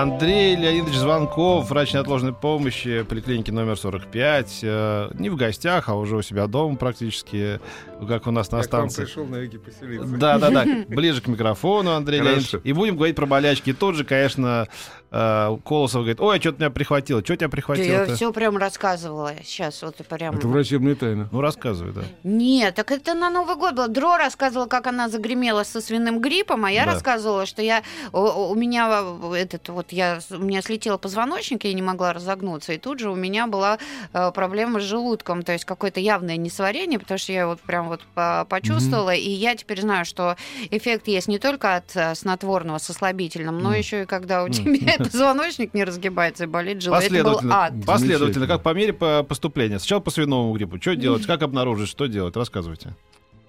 Андрей Леонидович Звонков, врач неотложной помощи поликлиники номер 45. Э, не в гостях, а уже у себя дома практически, как у нас на Как станции. пришел навеки поселиться. Да, да, да. Ближе к микрофону, Андрей Хорошо. Леонидович. И будем говорить про болячки. И тут же, конечно, э, Колосов говорит: Ой, а что-то меня прихватило. Что тебя прихватило? я все прям рассказывала. Сейчас вот прям. Это врачебная тайна. Ну, рассказывай, да. Нет, так это на Новый год было. Дро рассказывала, как она загремела со свиным гриппом, а я Да. рассказывала, что я у, у меня этот вот я у меня слетел позвоночник, я не могла разогнуться, и тут же у меня была э, проблема с желудком, то есть какое-то явное несварение, потому что я вот прям вот по- почувствовала, и я теперь знаю, что эффект есть не только от э, снотворного со слабительным, но Мгм. еще и когда у тебя позвоночник не разгибается и болит желудок. Это был Последовательно, ад. последовательно, как по мере по- поступления. Сначала по свиному гриппу. Что делать? Как обнаружить? Что делать? Рассказывайте.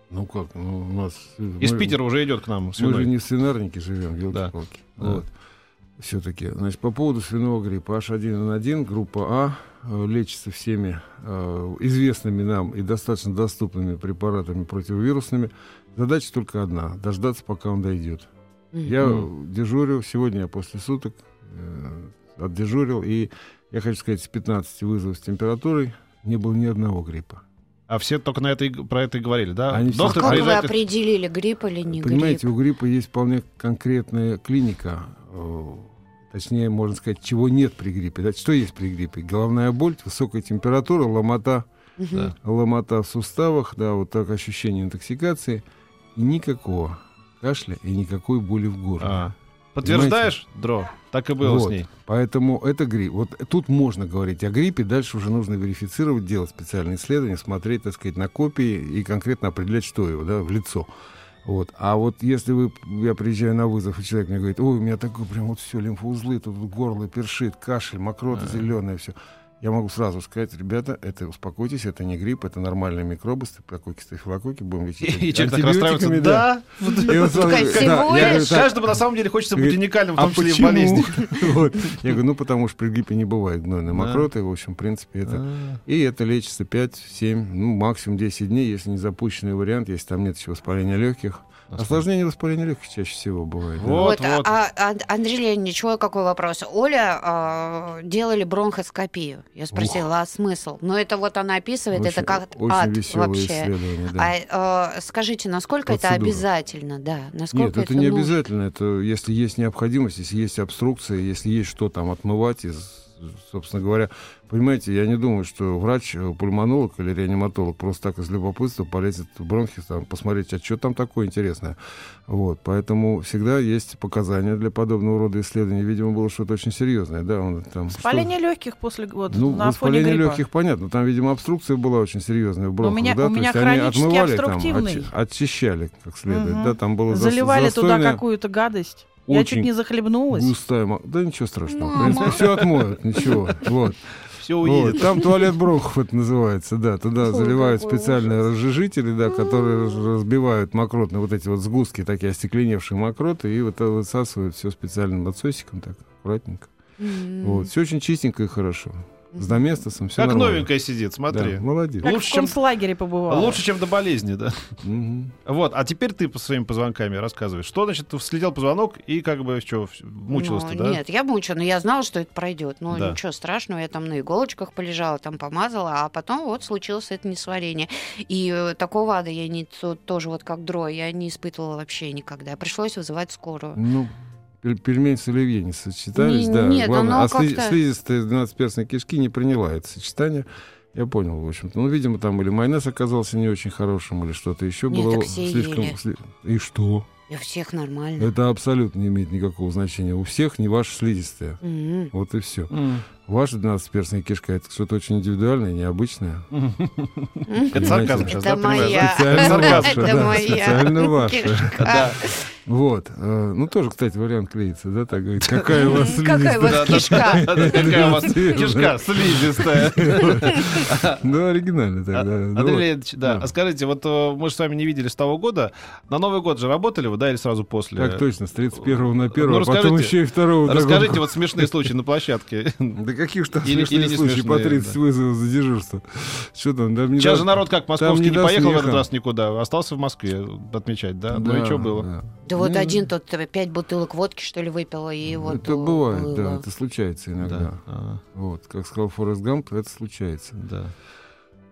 Ну как, ну, у нас... Из мы- Питера уже идет к нам Мы свиной. же не в свинарнике живем, Да. елки-палки. Да. Вот. Все-таки. Значит, по поводу свиного гриппа. H1N1, группа А, э, лечится всеми э, известными нам и достаточно доступными препаратами противовирусными. Задача только одна — дождаться, пока он дойдет. Я Мгм. дежурю, сегодня я после суток э, отдежурил, и я хочу сказать, с 15 вызовов с температурой не было ни одного гриппа. А все только на это, и- про это и говорили, да? Они все- Как вы приезжает... как- определили, грипп или не Понимаете, грипп? у гриппа есть вполне конкретная клиника. э, Точнее, можно сказать, чего нет при гриппе. Да, Что есть при гриппе? Головная боль, высокая температура, ломота. Да. ломота в суставах, да, вот так ощущение интоксикации. И никакого кашля и никакой боли в горле. А. Подтверждаешь, Дро? Так и было с Вот. ней. Поэтому это грипп. Вот тут можно говорить о гриппе, дальше уже нужно верифицировать, делать специальные исследования, смотреть, так сказать, на копии и конкретно определять, что его, да, в лицо. Вот. А вот если вы, я приезжаю на вызов, и человек мне говорит, ой, у меня такое прям вот все, лимфоузлы, тут горло першит, кашель, мокрота Ага. зеленая, все. Я могу сразу сказать, ребята, это успокойтесь, это не грипп, это нормальные микробы, стафилококки, стафилококки, будем лечить и человек так расстраивается. Да. Каждому на самом деле хочется быть уникальным, в а том числе и в почему? болезни. Я говорю, ну потому что при гриппе не бывает гнойной мокроты, в общем, в принципе, это... А. И это лечится 5-7, ну, максимум 10 дней, если не запущенный вариант, если там нет еще воспаления легких. Осложнение воспаления легких чаще всего бывает. да. Вот, Вот, вот. А, а, Андрей Леонидович, ой, какой вопрос. Оля а, делали бронхоскопию. Я спросила, а смысл? Но это вот она описывает, Очень- это как очень ад вообще. исследования, да. А, а, скажите, насколько это Процедура. обязательно? Да, насколько Нет, это не нужно? обязательно. Это если есть необходимость, если есть обструкция, если есть что там отмывать из собственно говоря, понимаете, я не думаю, что врач, э, пульмонолог или реаниматолог просто так из любопытства полезет в бронхи, там, посмотреть, а что там такое интересное. Вот, поэтому всегда есть показания для подобного рода исследований. Видимо, было что-то очень серьезное, да, он там... что- Воспаление легких после вот, Ну, на фоне воспаление гриппа. легких, понятно. Там, видимо, обструкция была очень серьезная в бронхах, меня- да? у то меня есть они отмывали там, очищали как следует, Мгм. да? Там было Заливали туда застойное, какую-то гадость. Я чуть не захлебнулась. густая... Да ничего страшного. Мама. В принципе, все отмоют, ничего. Вот. Все Вот. уедет. Там туалет бронхов это называется, да. Туда Ой, заливают специальные разжижители, да, которые раз- разбивают мокротные вот эти вот сгустки, такие остекленевшие мокроты, и вот высасывают все специальным отсосиком, так аккуратненько. М. Вот. Все очень чистенько и хорошо. С доместосом все Как нормально. новенькая сидит, смотри. Да, молодец. Как Лучше, в чем- концлагере побывала. Лучше, чем до болезни, да. Вот, а теперь ты по своими позвонками рассказываешь. Что, значит, слетел позвонок и как бы что, мучилась ты, Ну, да? Нет, я мучила, но я знала, что это пройдет. Ну, Да. ничего страшного, я там на иголочках полежала, там помазала, а потом вот случилось это несварение. И э, такого ада я не, то- тоже вот как дро, я не испытывала вообще никогда. Пришлось вызывать скорую. Ну, пельмень с оливье не сочетались, Не- да. нет, главное. оно а сли- как-то- слизистая из 12-перстной кишки не приняла это сочетание. Я понял, в общем-то. Ну, видимо, там или майонез оказался не очень хорошим, или что-то еще Нет, было так все слишком... ели. И что? И у всех нормально. Это абсолютно не имеет никакого значения. У всех не ваша слизистая. М. Вот и все. М. Ваша 12-перстная кишка это что-то очень индивидуальное, необычное. Это сарказм Это сейчас, да, Это понимаешь? моя. Это да, моя специально ваша. кишка. Вот. э, Ну, тоже, кстати, вариант клеится, да? Так говорит, какая у вас Какая у вас кишка? Какая у вас кишка слизистая. Ну, оригинально тогда. Ну, Андрей. Леонидович, да. А скажите, вот э, мы же с вами не видели с того года. На Новый год же работали вы, да, или сразу после? Так точно, с 31 на 1, Ну, а потом расскажите- еще и 2 Расскажите вот смешные случаи на площадке. Да каких же там Или- смешные случаи по смешные, 30 да. вызовов за дежурство. Что там? Сейчас же народ как московский не поехал в этот раз никуда, остался в Москве отмечать, да? Ну и что было? да. Вот Ну, один тут э, пять бутылок водки, что ли, выпила, и вот Это бывает, было. да, это случается иногда. Да. Вот, как сказал Форест Гамп, это случается. Да.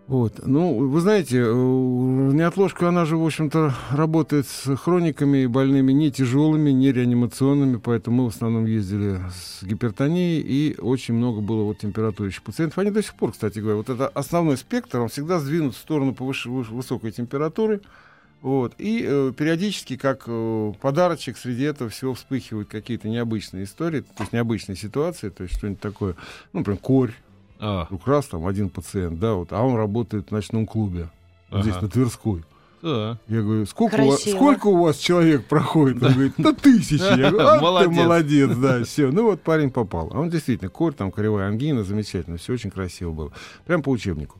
Вот. Ну, вы знаете, э, неотложка, она же, в общем-то, работает с хрониками и больными не тяжелыми, не реанимационными, поэтому мы в основном ездили с гипертонией, и очень много было вот температурящих пациентов. Они до сих пор, кстати говоря, вот это основной спектр, он всегда сдвинут в сторону повыш- выш- высокой температуры. Вот. И э, периодически, как э, подарочек, среди этого всего вспыхивают какие-то необычные истории, то есть необычные ситуации, то есть что-нибудь такое, ну, например, корь, А, Вдруг раз там один пациент, да, вот, а он работает в ночном клубе. вот Здесь, Ага. на Тверской. да. Я говорю, сколько у, вас, сколько у вас человек проходит? Он говорит, да тысячи. Я говорю, а Молодец. ты молодец, да, все. Ну вот парень попал. А он действительно, корь, там, кривая ангина, замечательно, все очень красиво было. Прям по учебнику.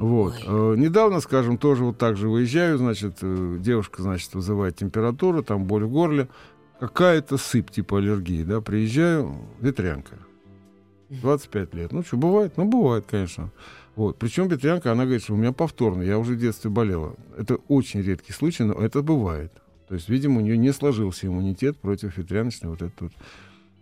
Вот. Э, недавно, скажем, тоже вот так же выезжаю, значит, э, девушка, значит, вызывает температуру, там боль в горле, какая-то сыпь типа аллергии, да, приезжаю, ветрянка. 25 лет. Ну, что, бывает? Ну, бывает, конечно. Вот. Причем ветрянка, она говорит, что у меня повторно, я уже в детстве болела. Это очень редкий случай, но это бывает. То есть, видимо, у нее не сложился иммунитет против ветряночной вот этот вот.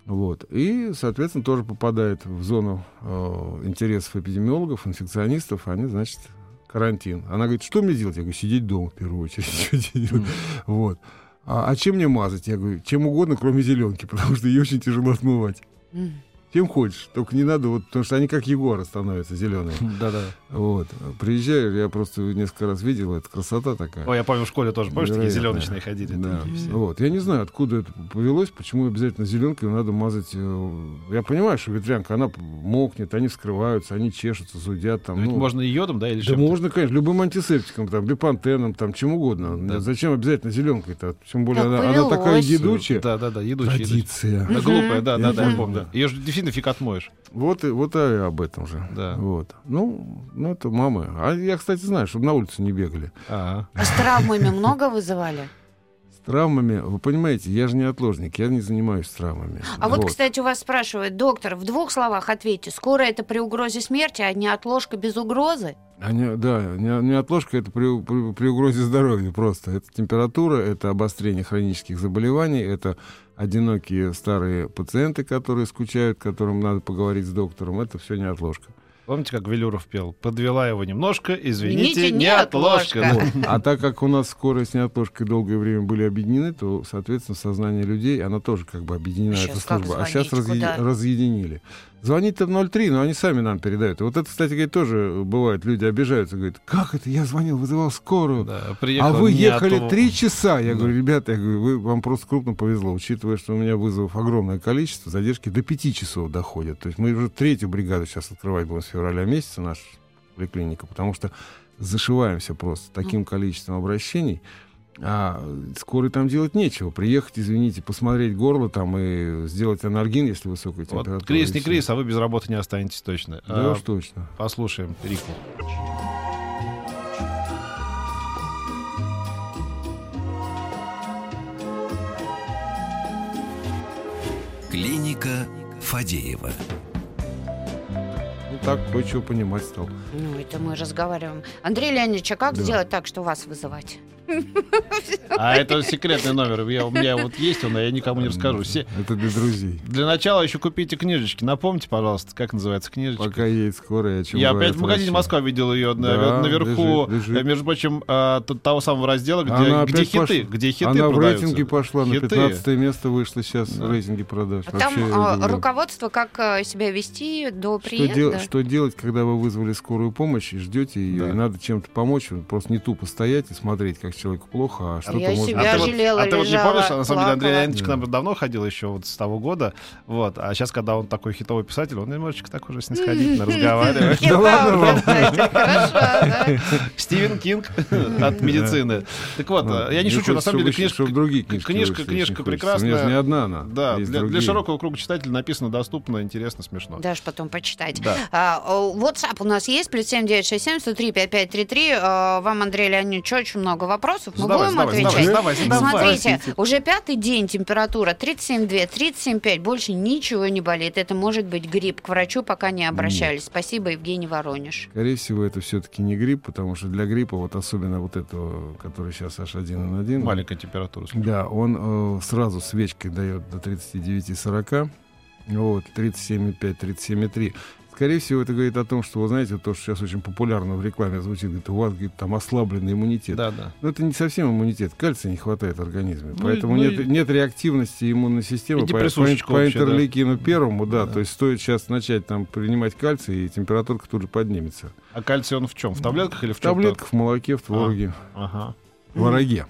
Вот. И, соответственно, тоже попадает в зону э, интересов эпидемиологов, инфекционистов. Они, значит, карантин. Она говорит, что мне делать? Я говорю, сидеть дома в первую очередь. Делать? Вот. А, а чем мне мазать? Я говорю, чем угодно, кроме зеленки, потому что ее очень тяжело отмывать. М. Чем хочешь, только не надо, вот, потому что они как егоры становятся зеленые. Да-да. Вот. Приезжаю, я просто несколько раз видел, это красота такая. Ой, я помню, в школе тоже, помнишь, такие зеленочные ходили? Да. Вот. Я не знаю, откуда это повелось, почему обязательно зеленкой надо мазать. э, Я понимаю, что ветрянка, она мокнет, они вскрываются, они чешутся, зудят. Там, Ведь ну, можно и йодом, да, или да можно, конечно, любым антисептиком, там, бепантеном, там, чем угодно. Да. Зачем обязательно зеленкой-то? Тем более она, она такая едучая. Да-да-да, едучий. Традиция. Глупая, да, да, да, я помню. Ее же действительно фиг отмоешь. Вот, и, вот и об этом же. Да. Вот. Ну, ну, это мамы. А я, кстати, знаю, чтобы на улицу не бегали. А с травмами много вызывали? С травмами, вы понимаете, я же не отложник, я не занимаюсь травмами. А вот, кстати, у вас спрашивают, доктор, в двух словах ответьте, скоро это при угрозе смерти, а не отложка без угрозы? А не- да, не, не отложка, это при, при- при угрозе здоровью просто. Это температура, это обострение хронических заболеваний, это одинокие старые пациенты, которые скучают, которым надо поговорить с доктором. Это все не отложка. Помните, как Велюров пел? Подвела его немножко, извините, Извините, не отложка. Да. А так как у нас скорость и неотложка долгое время были объединены, то, соответственно, сознание людей, она тоже как бы объединена, А эта служба. А сейчас? Куда? разъединили. Звонить-то в 03, но они сами нам передают. И вот это, кстати говоря, тоже бывает. Люди обижаются, говорят, как это? Я звонил, вызывал скорую. Да, А вы ехали три часа. Я Да. говорю, ребята, я говорю, вы, вам просто крупно повезло, учитывая, что у меня вызовов огромное количество, задержки до пяти часов доходят. То есть мы уже третью бригаду сейчас открывать будем с февраля месяца, наша поликлиника, потому что зашиваемся просто таким количеством обращений. А скорой там делать нечего. Приехать, извините, посмотреть горло там и сделать анальгин, если высокая Вот температура. кризис и не кризис, а вы без работы не останетесь точно. Да А, уж точно. Послушаем Рику. Клиника Фадеева. Ну так, кое-чего понимать стал. Ну, это мы разговариваем. Андрей Леонидович, а как Да. сделать так, что вас вызывать? А это секретный номер. Я, у меня вот есть он, а я никому не расскажу. Все- Это для друзей. Для начала еще купите книжечки. Напомните, пожалуйста, как называется книжечка. Пока едет скорая, чем Я опять в магазине. Москва видел ее Да, наверху, лежит, лежит. э, между прочим, а, того самого раздела, где, Она где хиты, пошла. где хиты Она в продаются. рейтинге пошла, на Хиты. 15 место вышла сейчас Да. в рейтинге продаж. А Там Вообще, а, руководство, как а, себя вести до что, приезда? дел- что делать, когда вы вызвали скорую помощь и ждете ее, Да. и надо чем-то помочь, просто не тупо стоять и смотреть, как человеку плохо, а что-то Я может себя а ты, вот, жалела, а ты вот не помнишь, что на самом деле Андрей плакала. Леонидович к нам давно ходил еще вот с того года, вот, а сейчас, когда он такой хитовый писатель, он немножечко так уже снисходительно разговаривает. Да ладно вам. да. Стивен Кинг от медицины. Так вот, я не шучу, на самом деле книжка... другие книжка- книжка прекрасная. не одна она. Да, для, широкого круга читателей написано доступно, интересно, смешно. Дашь потом почитать. Да. А, WhatsApp у нас есть, плюс 7967 103 5533. А, Вам, Андрей Леонидович, очень много вопросов. Мы Задавай, будем задавай, отвечать? задавай, задавай. Смотрите, уже пятый день температура 37,2, 37,5. Больше ничего не болит. Это может быть грипп. К врачу пока не обращались. Спасибо, Евгений Воронеж. Скорее всего, это все-таки не грипп, потому что для гриппа, вот особенно вот этого, который сейчас H1N1, Маленькая температура. да, он э, сразу свечкой дает до 39,40, вот, 37,5, 37,3. Скорее всего, это говорит о том, что, вы знаете, то, что сейчас очень популярно в рекламе звучит, говорит, у вас говорит, там ослабленный иммунитет. Да, да. Но это не совсем иммунитет, кальция не хватает в организме. Ну, поэтому ну, нет, и- нет реактивности иммунной системы И по, по, депрессушечка по общая, да. интерлейкину первому, да, Да. То есть стоит сейчас начать там принимать кальций, и температура тут же поднимется. А кальций он в чем? В таблетках или в В чем? таблетках, в молоке, в твороге, Ага. в вороге.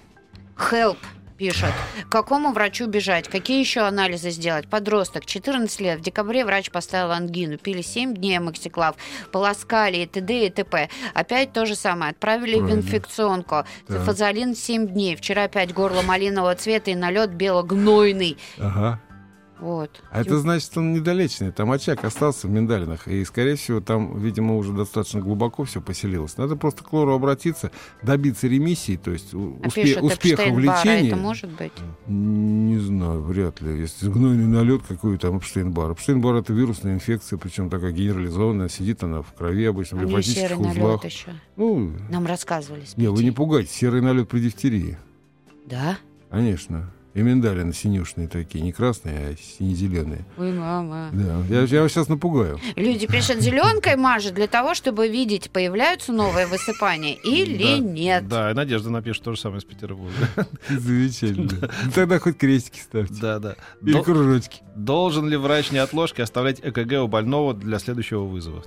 Help пишет. К какому врачу бежать? Какие еще анализы сделать? Подросток, 14 лет. В декабре врач поставил ангину. Пили 7 дней амоксиклав. Полоскали и т.д. и т.п. Опять то же самое. Отправили в Правильно. инфекционку. Так. Фазолин 7 дней. Вчера опять горло малинового цвета и налет бело-гнойный. Ага. Вот. А это значит, он недолеченный. Там очаг остался в миндалинах. И, скорее всего, там, видимо, уже достаточно глубоко все поселилось. Надо просто к лору обратиться, добиться ремиссии, то есть А успе- пишет успеха в лечении. Это может быть? Не знаю, вряд ли. Если гнойный налет какой там Эпштейн-Бар. Эпштейн-Бар это вирусная инфекция, причем такая генерализованная. Сидит она в крови обычно, У в лимфатических налет узлах. еще. Ну, Нам рассказывали. не, вы не пугайтесь. Серый налет при дифтерии. Да? Конечно. И миндалины синюшные такие, не красные, а сине-зеленые. Ой, мама. Да, я, я вас сейчас напугаю. Люди пишут, зеленкой мажет для того, чтобы видеть, появляются новые высыпания или Да. нет. Да, и Надежда напишет то же самое из Петербурга. Замечательно. Тогда хоть крестики ставьте. Да, да. Или Дол- кружочки. Должен ли врач неотложки оставлять ЭКГ у больного для следующего вызова?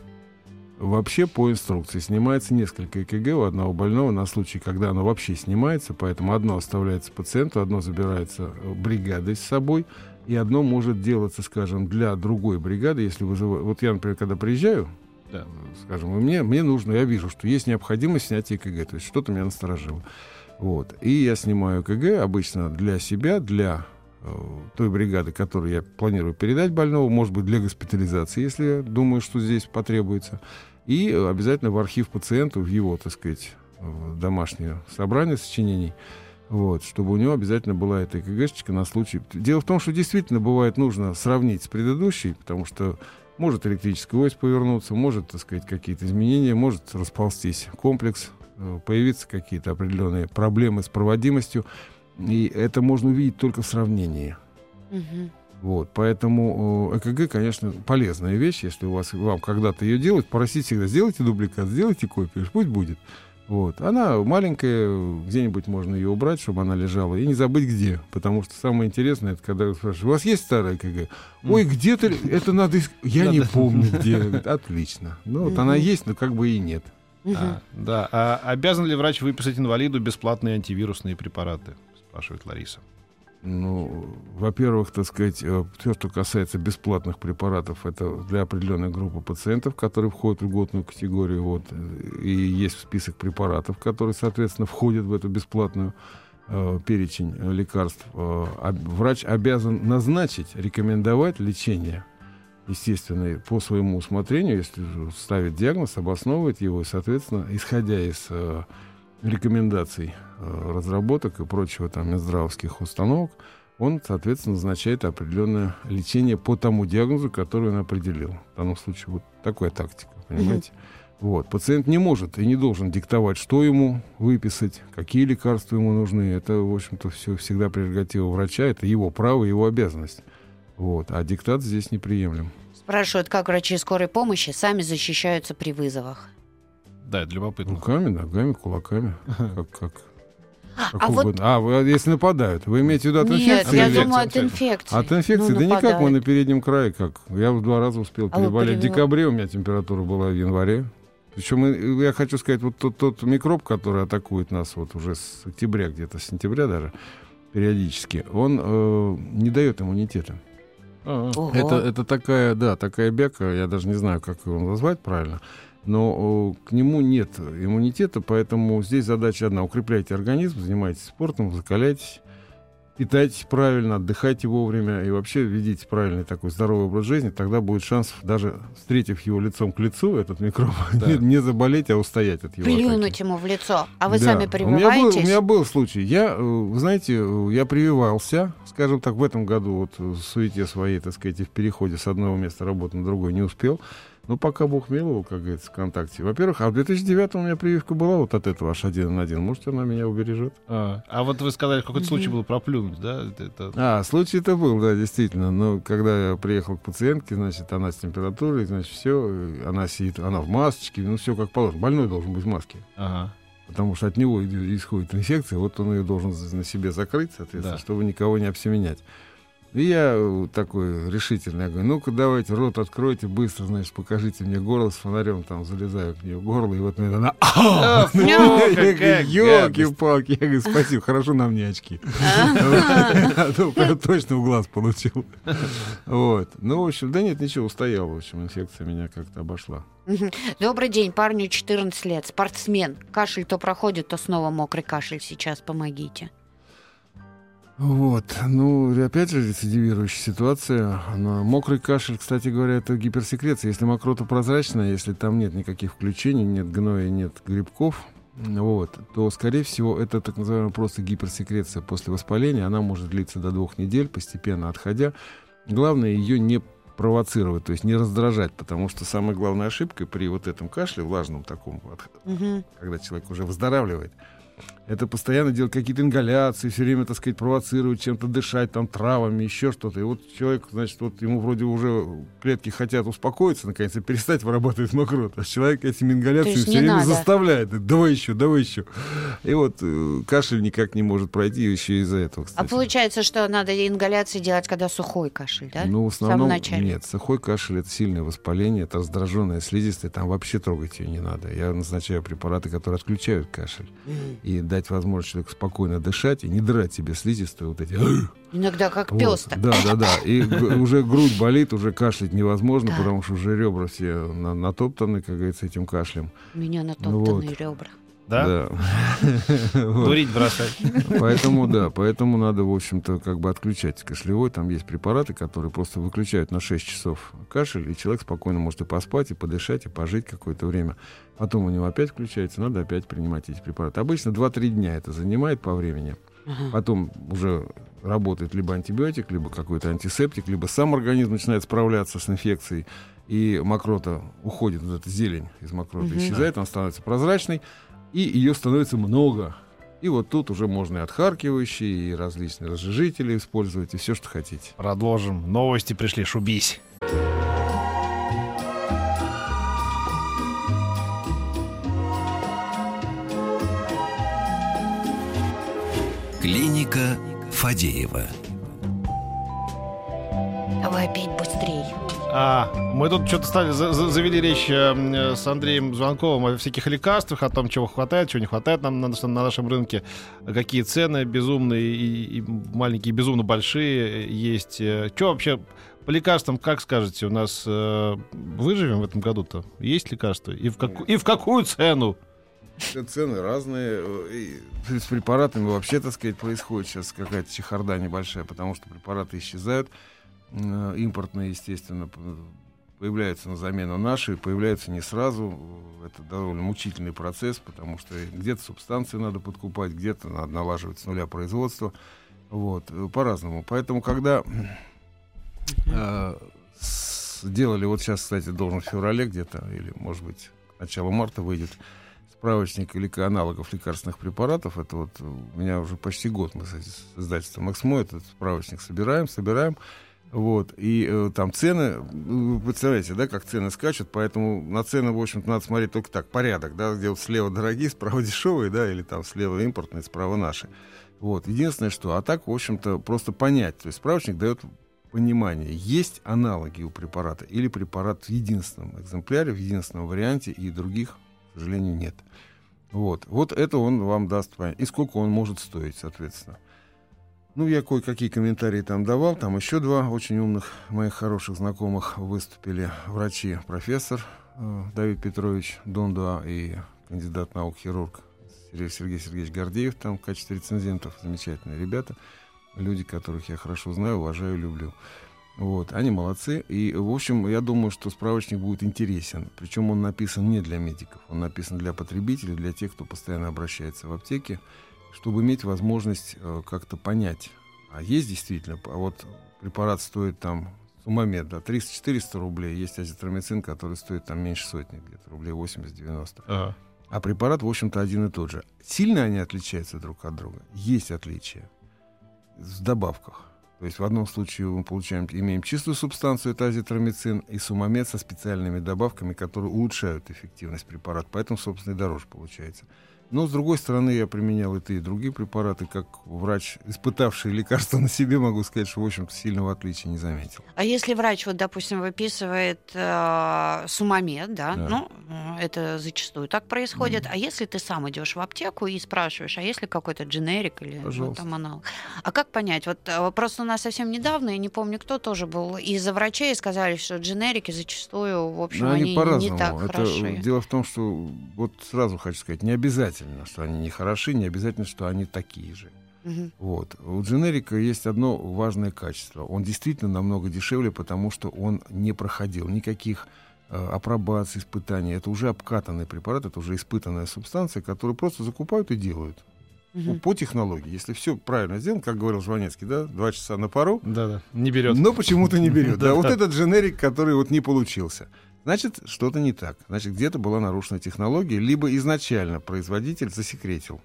Вообще по инструкции снимается несколько ЭКГ у одного больного на случай, когда оно вообще снимается, поэтому одно оставляется пациенту, одно забирается э, бригадой с собой, и одно может делаться, скажем, для другой бригады, если вызываю... Вот я, например, когда приезжаю, Да. скажем, и мне, мне нужно, я вижу, что есть необходимость снятия ЭКГ, то есть что-то меня насторожило. Вот. И я снимаю ЭКГ обычно для себя, для той бригады, которую я планирую передать больному, может быть, для госпитализации, если я думаю, что здесь потребуется. И э, обязательно в архив пациента, в его, так сказать, в домашнее собрание сочинений, вот, чтобы у него обязательно была эта ЭКГшечка на случай. Дело в том, что действительно бывает нужно сравнить с предыдущей, потому что может электрическая ось повернуться, может, так сказать, какие-то изменения, может расползтись комплекс, э, появиться какие-то определенные проблемы с проводимостью. И это можно увидеть только в сравнении. Мгм. Вот, поэтому э, ЭКГ, конечно, полезная вещь, если у вас вам когда-то ее делать, просить всегда, сделайте дубликат, сделайте копию, пусть будет. Вот. Она маленькая, где-нибудь можно ее убрать, чтобы она лежала, и не забыть где. Потому что самое интересное, это когда вы спрашиваете, у вас есть старая ЭКГ? Ой, где-то это надо... иск- Я не Надо. помню, где. Отлично. Ну, вот она есть, но как бы и нет. А, да. А обязан ли врач выписать инвалиду бесплатные антивирусные препараты? Спрашивает Лариса. Ну, во-первых, так сказать, все, что касается бесплатных препаратов, это для определенной группы пациентов, которые входят в льготную категорию. Вот, э, и есть список препаратов, которые, соответственно, входят в эту бесплатную э, перечень э, лекарств. Э, врач обязан назначить, рекомендовать лечение, естественно, по своему усмотрению, если ставит диагноз, обосновывает его, и, соответственно, исходя из э, рекомендаций э, разработок и прочего там минздравовских установок, он, соответственно, назначает определенное лечение по тому диагнозу, который он определил. В данном случае вот такая тактика, понимаете? Вот. Пациент не может и не должен диктовать, что ему выписать, какие лекарства ему нужны. Это, в общем-то, все всегда прерогатива врача, это его право, его обязанность. Вот. А диктат здесь неприемлем. Спрашивают, как врачи скорой помощи сами защищаются при вызовах. Да, это любопытно. Руками, ногами, кулаками. Как, как, как а вот-. А, вы, если нападают, вы имеете в виду от Нет, инфекции? я или- думаю, от инфекции? От инфекции? Ну, да никак, мы на переднем крае как. Я в два раза успел А переболеть. В декабре у меня температура была в январе. Причем я хочу сказать, вот тот, тот микроб, который атакует нас вот уже с октября, где-то с сентября даже, периодически, он э, не дает иммунитета. А, Ого. Это, это такая, да, такая бяка, я даже не знаю, как его назвать правильно, но к нему нет иммунитета, поэтому здесь задача одна. Укрепляйте организм, занимайтесь спортом, закаляйтесь, питайтесь правильно, отдыхайте вовремя и вообще ведите правильный такой здоровый образ жизни, тогда будет шанс, даже встретив его лицом к лицу, этот микроб, Да. не, не заболеть, а устоять от его атаки. Плюнуть ему в лицо. А вы Да. сами У меня, был, прививаетесь? у меня был случай. Я, э, вы знаете, э, я прививался, скажем так, в этом году вот в суете своей, так сказать, в переходе с одного места работы на другое не успел. Но пока Бог миловал, как говорится, ВКонтакте. Во-первых, а в 2009 у меня прививка была вот от этого аж один на один. Может, она меня убережет? а. А вот вы сказали, какой-то случай был проплюнуть, да? Это- это- А, случай это был, да, действительно. Но когда я приехал к пациентке, значит, она с температурой, значит, все, она сидит, она в масочке, ну, все как положено. Больной должен быть в маске. Ага. потому что от него исходит инфекция, вот он ее должен на себе закрыть, соответственно, Да. чтобы никого не обсеменять. И я э, такой решительный, я говорю, ну-ка давайте рот откройте быстро, значит, покажите мне горло с фонарем, там залезаю к нее горло, и вот мне она... А, гадость. елки-палки, я говорю, спасибо, хорошо, нам не очки. А точно в глаз получил. Вот. Ну, в общем, да нет, ничего, устоял, в общем, инфекция меня как-то обошла. Добрый день, парню 14 лет, спортсмен. Кашель то проходит, то снова мокрый кашель. Сейчас помогите. Вот, ну, опять же, рецидивирующая ситуация. Но мокрый кашель, кстати говоря, это гиперсекреция. Если мокрота прозрачная, если там нет никаких включений, нет гноя, нет грибков, вот, то, скорее всего, это так называемая просто гиперсекреция после воспаления. Она может длиться до двух недель, постепенно отходя. Главное ее не провоцировать, то есть не раздражать, потому что самая главная ошибка при вот этом кашле, влажном таком, Мгм. когда человек уже выздоравливает, это постоянно делать какие-то ингаляции, все время, так сказать, провоцировать, чем-то дышать, там, травами, еще что-то. И вот человек, значит, вот ему вроде уже клетки хотят успокоиться, наконец, и перестать вырабатывать мокроту. А человек этими ингаляциями все время надо. заставляет. Давай еще, давай еще. И вот э, кашель никак не может пройти еще из-за этого, А кстати. получается, что надо ингаляции делать, когда сухой кашель, да? Ну, в основном начале. нет. Сухой кашель это сильное воспаление, это раздраженная слизистая, там вообще трогать ее не надо. Я назначаю препараты, которые отключают кашель. И дать возможность человеку спокойно дышать и не драть себе слизистую вот эти. Иногда как Вот. пес так. Да, да, да. И уже грудь болит, уже кашлять невозможно, Да. потому что уже ребра все на- натоптаны, как говорится, этим кашлем. У меня натоптанные вот. ребра. Да? Вот. Дурить бросать. Поэтому, да, поэтому надо, в общем-то, как бы отключать кашлевой. Там есть препараты, которые просто выключают на 6 часов кашель, и человек спокойно может и поспать, и подышать, и пожить какое-то время. Потом у него опять включается, надо опять принимать эти препараты. Обычно 2-3 дня это занимает по времени. Потом уже работает либо антибиотик, либо какой-то антисептик, либо сам организм начинает справляться с инфекцией, и мокрота уходит, вот эта зелень из мокроты Мгм. исчезает, она становится прозрачной, и ее становится много. И вот тут уже можно и отхаркивающие, и различные разжижители использовать, и все, что хотите. Продолжим. Новости пришли, шубись. Клиника Фадеева. Давай опять быстрей. А, мы тут что-то стали, за- за- завели речь э, м, э, с Андреем Звонковым о всяких лекарствах, о том, чего хватает, чего не хватает нам на, наш- на нашем рынке, какие цены безумные и, и маленькие, безумно большие есть. Что вообще по лекарствам, как скажете, у нас э, выживем в этом году-то? Есть лекарства? И в, каку- и в какую цену? Цены разные. э, и с препаратами вообще, так сказать, происходит сейчас какая-то чехарда небольшая, потому что препараты исчезают. Э, Импортные, естественно, появляются на замену наши, появляются не сразу. Это довольно мучительный процесс, потому что где-то субстанции надо подкупать, где-то надо налаживать с нуля производство. Вот, э, по-разному. Поэтому, когда э, с- делали, вот сейчас, кстати, должен в феврале где-то, или, может быть, к началу марта выйдет справочник или аналогов лекарственных препаратов. Это вот у меня уже почти год мы с издательством «Эксмо» этот справочник собираем, собираем. Вот, и э, там цены, вы представляете, да, как цены скачут, поэтому на цены, в общем-то, надо смотреть только так, порядок, да, где вот слева дорогие, справа дешевые, да, или там слева импортные, справа наши. Вот, единственное, что, а так, в общем-то, просто понять, то есть справочник дает понимание, есть аналоги у препарата или препарат в единственном экземпляре, в единственном варианте, и других к сожалению, нет. Вот. Вот это он вам даст понять. И сколько он может стоить, соответственно. Ну, я кое-какие комментарии там давал. Там еще два очень умных моих хороших знакомых выступили. Врачи, профессор э, Давид Петрович Дондуа и кандидат наук хирург Сергей Сергей Сергеевич Гордеев там в качестве рецензентов. Замечательные ребята. Люди, которых я хорошо знаю, уважаю, люблю. Вот, они молодцы. И, в общем, я думаю, что справочник будет интересен. Причем он написан не для медиков, он написан для потребителей, для тех, кто постоянно обращается в аптеке, чтобы иметь возможность э, как-то понять. А есть действительно, а вот препарат стоит там Сумамед, да, 300-400 рублей. Есть азитромицин, который стоит там меньше сотни, где-то рублей 80-90. Ага. А препарат, в общем-то, один и тот же. Сильно они отличаются друг от друга? Есть отличия. В добавках. То есть в одном случае мы получаем, имеем чистую субстанцию, это азитромицин, и сумамед со специальными добавками, которые улучшают эффективность препарата. Поэтому, собственно, и дороже получается. Но, с другой стороны, я применял и те, и другие препараты. Как врач, испытавший лекарства на себе, могу сказать, что, в общем-то, сильного отличия не заметил. А если врач, вот, допустим, выписывает э, сумамед, да, Да. ну, это зачастую так происходит. А если ты сам идешь в аптеку и спрашиваешь, а если какой-то дженерик или ну, там аналог? А как понять? Вот э, просто у нас совсем недавно, я не помню, кто тоже был, из-за врачей сказали, что дженерики зачастую, в общем, Но они, они не так Это, хороши. дело в том, что вот сразу хочу сказать, не обязательно, что они не хороши, не обязательно, что они такие же. Мгм. Вот. У дженерика есть одно важное качество. Он действительно намного дешевле, потому что он не проходил никаких э, апробаций, испытаний. Это уже обкатанный препарат, это уже испытанная субстанция, которую просто закупают и делают. Мгм. по технологии. Если все правильно сделано, как говорил Жванецкий, да, два часа на пару, Да-да, не берет. но почему-то не берет. Да, вот этот дженерик, который вот не получился. Значит, что-то не так. Значит, где-то была нарушена технология, либо изначально производитель засекретил,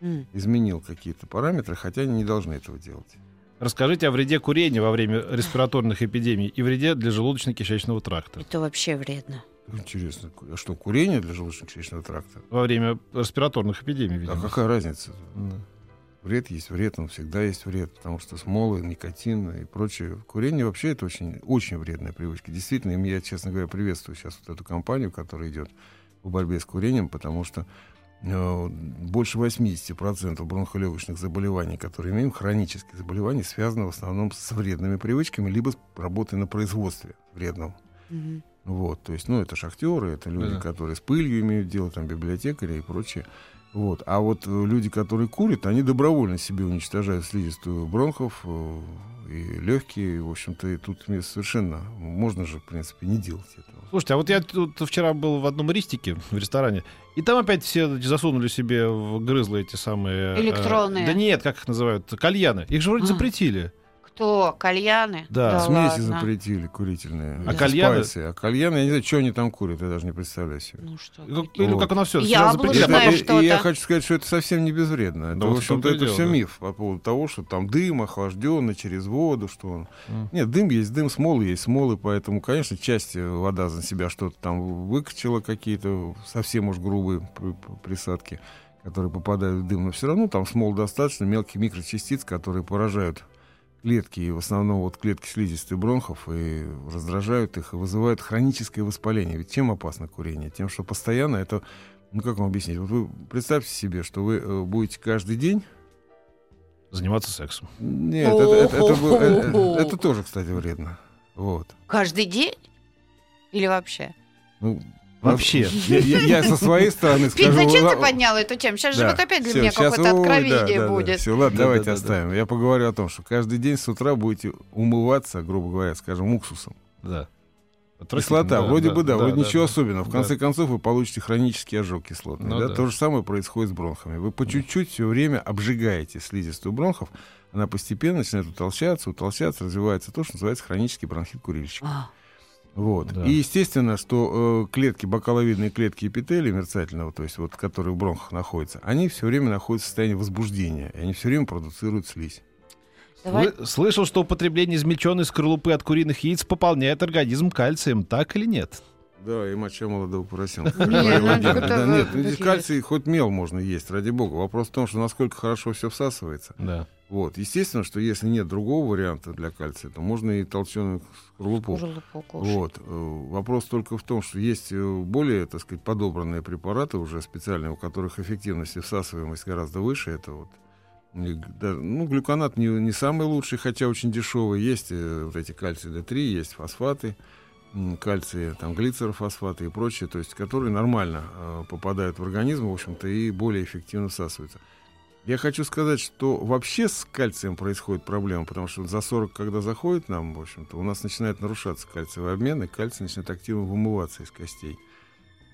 М. изменил какие-то параметры, хотя они не должны этого делать. Расскажите о вреде курения во время респираторных эпидемий и вреде для желудочно-кишечного тракта. Это вообще вредно. Интересно, а что, курение для желудочно-кишечного тракта? Во время респираторных эпидемий, А видимо. какая разница? Да. Вред есть вред, он всегда есть вред, потому что смолы, никотин и прочее. Курение вообще это очень, очень вредная привычка. Действительно, я, честно говоря, приветствую сейчас вот эту кампанию, которая идет в борьбе с курением, потому что э, больше 80% бронхолегочных заболеваний, которые имеем, хронических заболеваний, связаны в основном с вредными привычками, либо с работой на производстве вредном. Мгм. Вот, то есть, ну, это шахтеры, это люди, Да. которые с пылью имеют дело, там, библиотекари и прочее. Вот. А вот э, люди, которые курят, они добровольно себе уничтожают слизистую бронхов э, и легкие. В общем-то, и тут мне совершенно можно же, в принципе, не делать этого. Слушайте, а вот я тут вчера был в одном ристике в ресторане, и там опять все засунули себе в грызлы эти самые... э, Электронные. да нет, как их называют? Кальяны. Их же вроде А. запретили. Кто? Кальяны? Да, Смеси ладно. запретили курительные. А эти кальяны? спайсы. А кальяны, я не знаю, что они там курят, я даже не представляю себе. Ну что? Как- такие? Или Вот. как оно все? Яблочное И, Знаю и- что-то. и я хочу сказать, что это совсем не безвредно. Это, Да в вот в общем-то, это дело, все да. миф по поводу того, что там дым охлажденный через воду, что он. М. Нет, дым есть дым, смолы есть смолы, поэтому, конечно, часть э, вода за себя что-то там выкачала, какие-то совсем уж грубые при- при- присадки, которые попадают в дым, но все равно там смол достаточно мелких микрочастиц, которые поражают клетки, и в основном вот клетки слизистой бронхов, и раздражают их, и вызывают хроническое воспаление. Ведь чем опасно курение? Тем, что постоянно это... Ну, как вам объяснить? Вот вы представьте себе, что вы э, будете каждый день Заниматься сексом. нет, это, это- это бы- э, э, это тоже, кстати, вредно. Вот. Каждый день? Или вообще? Ну, Вообще. Я, я- я со своей стороны Пить, скажу... зачем ты поднял эту тему? Сейчас же Да. вот опять для Всё, меня какое-то откровение да, да, будет. Да, все, ладно, Да, давайте да, да, оставим. Я поговорю о том, что каждый день с утра будете умываться, грубо говоря, скажем, уксусом. Да. Кислота, вроде бы да, вроде ничего да. особенного. В Да. конце концов, вы получите хронический ожог кислотный. Ну да? да. То же самое происходит с бронхами. Вы по чуть-чуть все время обжигаете слизистую бронхов, она постепенно начинает утолщаться, утолщаться, развивается то, что называется хронический бронхит курильщика. А, Вот. Да. И естественно, что э, клетки, бокаловидные клетки эпителия мерцательного, то есть вот, которые в бронхах находятся, они все время находятся в состоянии возбуждения, и они все время продуцируют слизь. давай. Слы- Слышал, что употребление измельченной скорлупы от куриных яиц пополняет организм кальцием. Так или нет? Да, и моча молодого поросенка. Нет, кальций хоть мел можно есть, ради бога. Вопрос в том, что насколько хорошо все всасывается. Да. Вот. Естественно, что если нет другого варианта для кальция, то можно и толченую скорлупу. Вот. Э, Вопрос только в том, что есть э, более, так сказать, подобранные препараты уже специальные, у которых эффективность и всасываемость гораздо выше. Это вот ну, глюконат не, не самый лучший, хотя очень дешевый. Есть э, вот эти кальций D3, есть фосфаты, кальций, там, глицерофосфаты и прочее, то есть, которые нормально э, попадают в организм, в общем-то, и более эффективно всасываются. Я хочу сказать, что вообще с кальцием происходит проблема, потому что за 40, когда заходит нам, в общем-то, у нас начинает нарушаться кальциевый обмен, и кальций начинает активно вымываться из костей.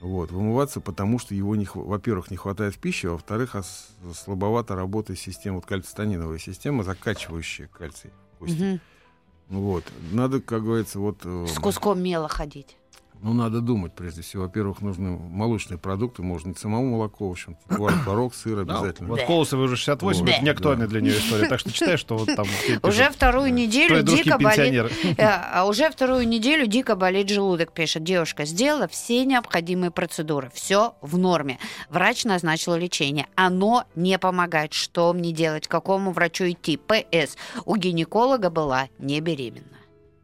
Вот, вымываться, потому что его, не, во-первых, не хватает в пище, а во-вторых, ос- слабовато работает система, вот кальцитониновая система, закачивающая кальций в кости. Мгм. Вот, надо, как говорится, вот... э, С куском мела ходить. Ну, надо думать, прежде всего. Во-первых, нужны молочные продукты, можно не самому молоко, в общем, творог, сыр Да, обязательно. Вот Колосовой уже 68, Да. это не актуальная для нее история. Так что читай, что вот там... Уже вторую неделю дико болит. Э, А уже вторую неделю дико болит желудок, пишет девушка. Сделала все необходимые процедуры. Все в норме. Врач назначил лечение. Оно не помогает. Что мне делать? К какому врачу идти? ПС. У гинеколога была не беременна.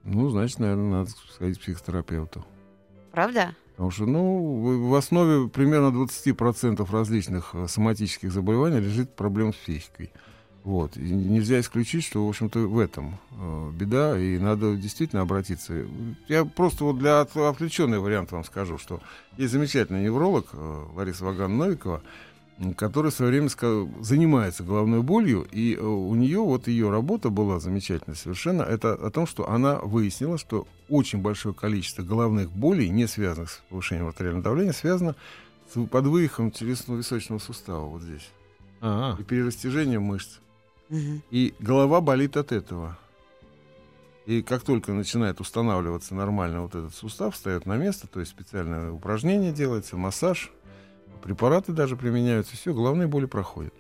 Ну, значит, наверное, надо сходить к психотерапевту. Правда? Потому что, ну, в основе примерно 20% различных э, соматических заболеваний лежит проблема с психикой. Вот. И нельзя исключить, что, в общем-то, в этом э, беда, и надо действительно обратиться. Я просто вот для от- отвлеченный вариант вам скажу, что есть замечательный невролог э, Лариса Ваган-Новикова, которая в свое время занимается головной болью, и э, у нее вот ее работа была замечательная совершенно. Это о том, что она выяснила, что очень большое количество головных болей, не связанных с повышением артериального давления, связано с подвывихом челюстно-височного сустава вот здесь А, и перерастяжением мышц. И голова болит от этого. И как только начинает устанавливаться нормально вот этот сустав, встает на место, то есть специальное упражнение делается, массаж, препараты даже применяются, все, головные боли проходят.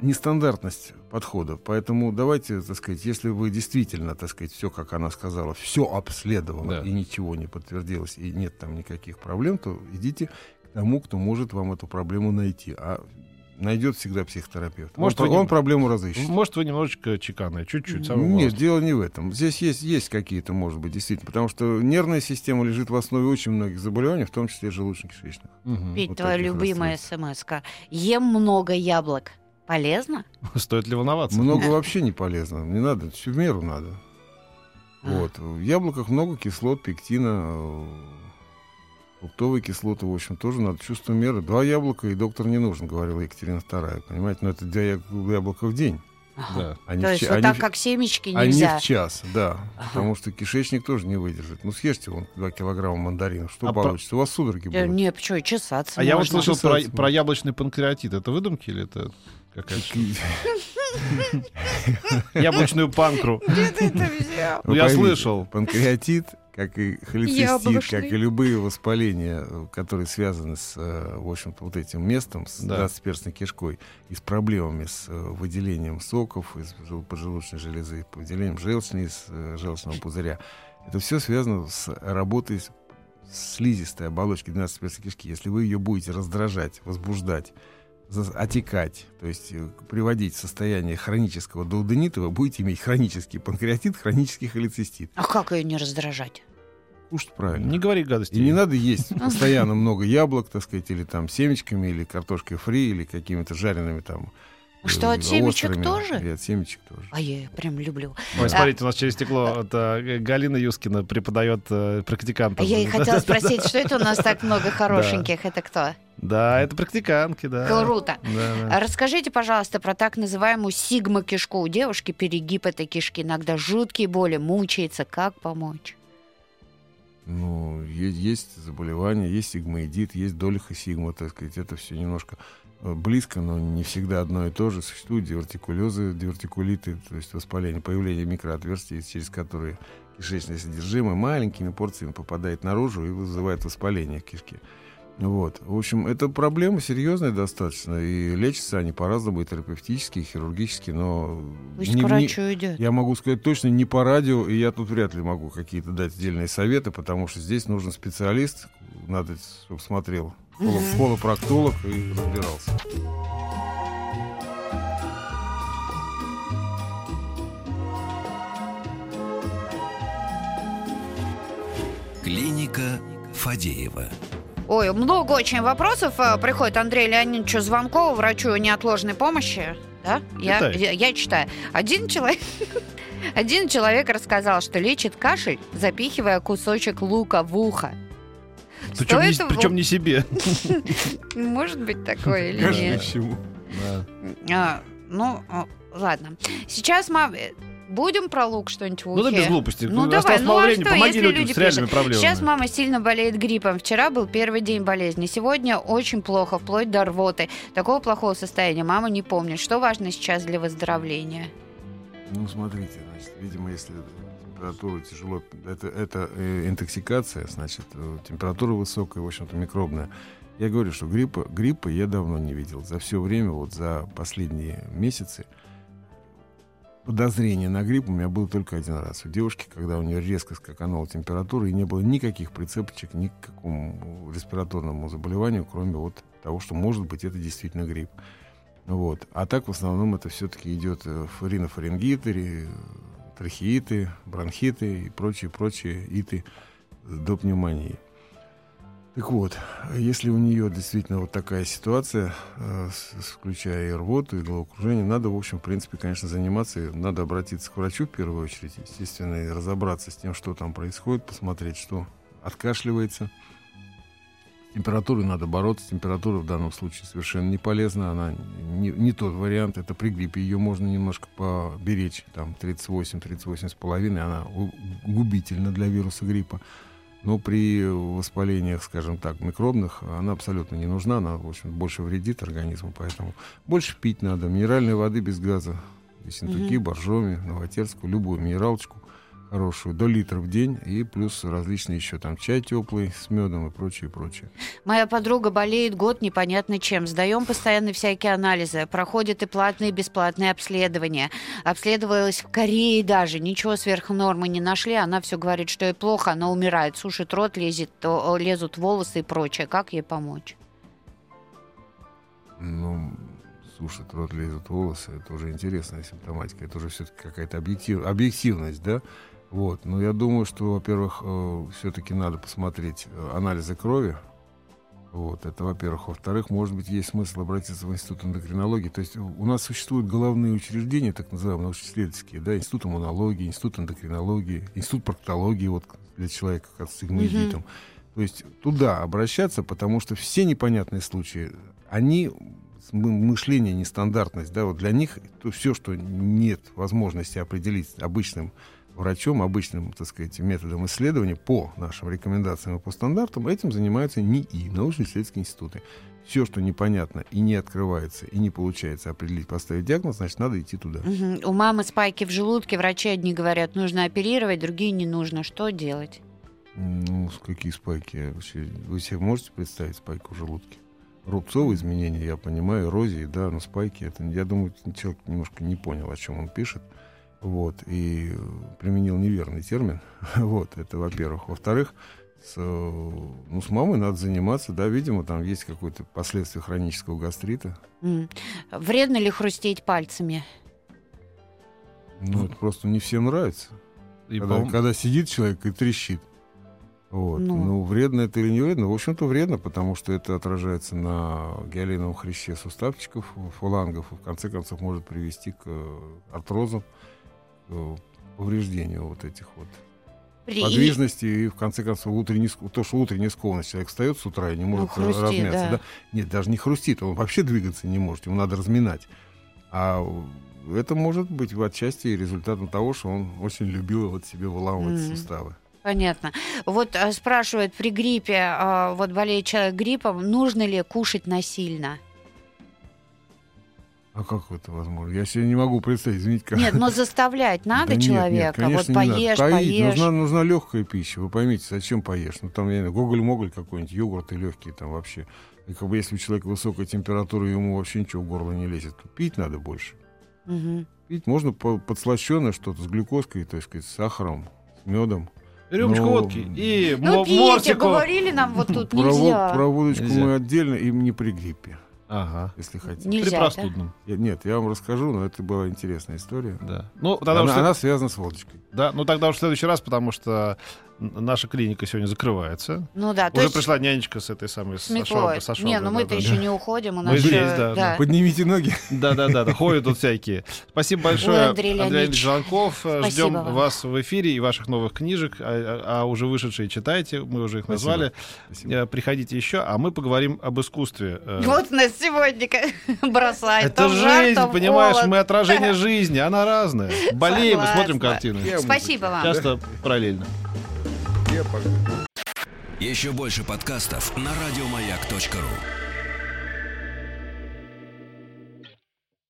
Нестандартность подхода. Поэтому давайте, так сказать, если вы действительно, так сказать, все, как она сказала, все обследовала Да. и ничего не подтвердилось, и нет там никаких проблем, то идите к тому, кто может вам эту проблему найти. А найдет всегда психотерапевт. Может, он, вы он проблему разыщет. Может, вы немножечко чеканные, чуть-чуть. Нет, малость. дело не в этом. Здесь есть, есть какие-то, может быть, действительно. Потому что нервная система лежит в основе очень многих заболеваний, в том числе желудочно-кишечных. Мгм. Петь, Вот твоя любимая смс -ка. Ем много яблок. Полезно? Стоит ли волноваться? Много вообще не полезно. Не надо, все в меру надо. А. Вот. В яблоках много кислот, пектина, э, фруктовые кислоты, в общем, тоже надо чувство меры. Два яблока и доктор не нужен, говорила Екатерина II. Понимаете, но это два яблока в день. Да. а не То в есть вот а не так, в- как семечки, А не нельзя. в час, да. Ага. Потому что кишечник тоже не выдержит. Ну, съешьте вон 2 килограмма мандаринов. Что А по- получится? У вас судороги Э, будут. Не, почему, чесаться А я вот можно. слышал про, Чесаться. про яблочный панкреатит. Это выдумки или это какая-то? Яблочную панкру. Где ты это взял? Ну, я слышал. Панкреатит, как и холецистит, как и любые воспаления, э, которые связаны с, э, в общем-то, вот этим местом, с Да. двадцатиперстной кишкой, и с проблемами с э, выделением соков из жел- поджелудочной железы, выделением желчной из желчного пузыря. Это все связано с работой с слизистой оболочки 12-перстной кишки. Если вы ее будете раздражать, возбуждать, отекать, то есть приводить в состояние хронического дуоденита, вы будете иметь хронический панкреатит, хронический холецистит. А как ее не раздражать? Кушать правильно. Не говори гадости. И не надо есть постоянно много яблок, так сказать, или там семечками, или картошкой фри, или какими-то жареными там. А что, э, от семечек острыми. тоже? И от семечек тоже. А я прям люблю. Ой, смотрите, у нас через стекло это э, Галина Юскина преподает э, практикантам. А я и хотела спросить, что это у нас так много хорошеньких? Это кто? Да, это практикантки, да. Круто. Да, да. А Расскажите, пожалуйста, про так называемую сигма-кишку. У девушки перегиб этой кишки, иногда жуткие боли, мучается. Как помочь? Ну, е- есть заболевания, есть сигмоидит, есть долиха сигма, так сказать, это все немножко э, близко, но не всегда одно и то же. Существуют дивертикулезы, дивертикулиты, то есть воспаление, появление микроотверстий, через которые кишечное содержимое маленькими порциями попадает наружу и вызывает воспаление кишки. Вот. В общем, это проблема серьезная достаточно, и лечатся они по-разному, и терапевтически, и хирургически, но... Вы не, к врачу не, идет. Я могу сказать точно не по радио, и я тут вряд ли могу какие-то дать отдельные советы, потому что здесь нужен специалист, надо, чтобы смотрел, холопроктолог и разбирался. Клиника Фадеева. Ой, много очень вопросов э, приходит Андрею Леонидовичу Звонкову, врачу неотложной помощи. Да? Я, Читай. я, я читаю. Один человек, один человек рассказал, что лечит кашель, запихивая кусочек лука в ухо. Причем, не, причем в- не себе. Может быть такое или Каждый нет? всему. А, ну, ладно. Сейчас мы будем про лук что-нибудь в Ну да ухе? без глупости. Ну, Осталось давай, ну, мало а времени. что, Помоги если людям люди с реальными пишут? проблемами. Сейчас мама сильно болеет гриппом. Вчера был первый день болезни. Сегодня очень плохо, вплоть до рвоты. Такого плохого состояния мама не помнит. Что важно сейчас для выздоровления? Ну, смотрите, значит, видимо, если температура тяжело... Это, это э, интоксикация, значит, э, температура высокая, в общем-то, микробная. Я говорю, что гриппа, гриппа я давно не видел. За все время, вот за последние месяцы, подозрение на грипп у меня было только один раз. У девушки, когда у нее резко скаканула температура, и не было никаких прицепочек ни к какому респираторному заболеванию, кроме вот того, что, может быть, это действительно грипп. Вот. А так в основном это все-таки идет э, ринофарингиты, ри- трахеиты, бронхиты и прочие-прочие иты до пневмонии. Так вот, если у нее действительно вот такая ситуация, э, включая и рвоту, и головокружение, надо, в общем, в принципе, конечно, заниматься. и Надо обратиться к врачу в первую очередь, естественно, и разобраться с тем, что там происходит, посмотреть, что откашливается. С температурой надо бороться. Температура в данном случае совершенно не полезна. Она не, не тот вариант. Это при гриппе. Ее можно немножко поберечь. Там 38-38,5. Она губительна для вируса гриппа. Но при воспалениях, скажем так, микробных, она абсолютно не нужна. Она, в общем, больше вредит организму. Поэтому больше пить надо. Минеральной воды без газа. Ессентуки, Мгм. боржоми, новотерскую, любую минералочку хорошую, до литра в день, и плюс различные еще там чай теплый с медом и прочее, прочее. Моя подруга болеет год непонятно чем. Сдаем постоянно всякие анализы. Проходит и платные, и бесплатные обследования. Обследовалась в Корее даже. Ничего сверх нормы не нашли. Она все говорит, что ей плохо, она умирает. Сушит рот, лезет, то- лезут волосы и прочее. Как ей помочь? Ну, сушит рот, лезут волосы, это уже интересная симптоматика, это уже все-таки какая-то объектив, объективность, да? Вот, но я думаю, что, во-первых, все-таки надо посмотреть э, анализы крови, вот, это во-первых. Во-вторых, может быть, есть смысл обратиться в Институт эндокринологии. То есть у нас существуют головные учреждения, так называемые научно-исследовательские, да, Институт иммунологии, Институт эндокринологии, Институт проктологии вот, для человека как с сигмоидитом. То есть туда обращаться, потому что все непонятные случаи, они мышление нестандартность, да, вот для них то все, что нет возможности определить обычным врачом, обычным, так сказать, методом исследования по нашим рекомендациям и по стандартам, этим занимаются НИИ, научно-исследовательские институты. Все, что непонятно и не открывается, и не получается определить, поставить диагноз, значит, надо идти туда. Мгм. У мамы спайки в желудке. Врачи одни говорят, нужно оперировать, другие не нужно. Что делать? Ну, какие спайки? Вы себе можете представить спайку в желудке? Рубцовые изменения, я понимаю, эрозии, да, но спайки, это, я думаю, человек немножко не понял, о чем он пишет. Вот, и э, применил неверный термин. вот, это во-первых. Во-вторых, с, э, ну, с мамой надо заниматься, да, видимо, там есть какое-то последствие хронического гастрита. М. Вредно ли хрустеть пальцами? Ну, это просто не всем нравится. И, когда, по-моему, когда сидит человек и трещит. Вот. Ну. Ну. вредно это или не вредно? В общем-то, вредно, потому что это отражается на гиалиновом хряще суставчиков, фалангов, и в конце концов может привести к э, артрозам, повреждению вот этих вот При- подвижности и, в конце концов, утренний, то, что утренняя скованность. Человек встает с утра и не может э, Ну, хрустит, размяться. да. да? Нет, даже не хрустит, он вообще двигаться не может, ему надо разминать. А это может быть в отчасти результатом того, что он очень любил вот себе выламывать Мгм. суставы. Понятно. Вот а, спрашивают, при гриппе, а, вот болеет человек гриппом, нужно ли кушать насильно? А как это возможно? Я себе не могу представить, извините, как... Нет, но заставлять надо Да нет, нет, человека. вот конечно, не надо. поешь, поешь. Нужна, нужна легкая пища. Вы поймите, зачем поешь? Ну там, я не знаю, гоголь-моголь какой-нибудь, йогурты легкие там вообще. И как бы если у человека высокая температура, и ему вообще ничего в горло не лезет, пить надо больше. Мгм. Пить можно по- подслащенное что-то с глюкозкой, то есть сказать, с сахаром, с медом. рюмочку Ну, водки и Ну, пейте, мортику. говорили нам вот тут Про, нельзя. про водочку Нельзя. мы отдельно, и не при гриппе. Ага. если хотите. При Нельзя, да? простудном. Я- нет, я вам расскажу, но это была интересная история. Да. Ну, тогда Она, уж, она связана с водочкой. да, ну тогда уж в следующий раз, потому что наша клиника сегодня закрывается. Ну да, то Уже есть пришла нянечка с этой самой с с метлой. Ашоба- с Ашоба, Не, ну да, мы-то да, еще да. не уходим, у Мы нас здесь, еще- да, да. Поднимите ноги. Да, да, да, да, ходят тут всякие. Спасибо большое, Андрей Леонидович. Спасибо Ждем вам. вас в эфире и ваших новых книжек, а, а- а уже вышедшие читайте, мы уже их Спасибо. назвали. Спасибо. Э, Приходите еще, а мы поговорим об искусстве. Э, Вот нас сегодня бросает. Это то в жар, жизнь, понимаешь, холод. мы отражение жизни, она разная. Болеем и смотрим картины. Спасибо вам. Часто параллельно. Еще больше подкастов на радиомаяк.ру.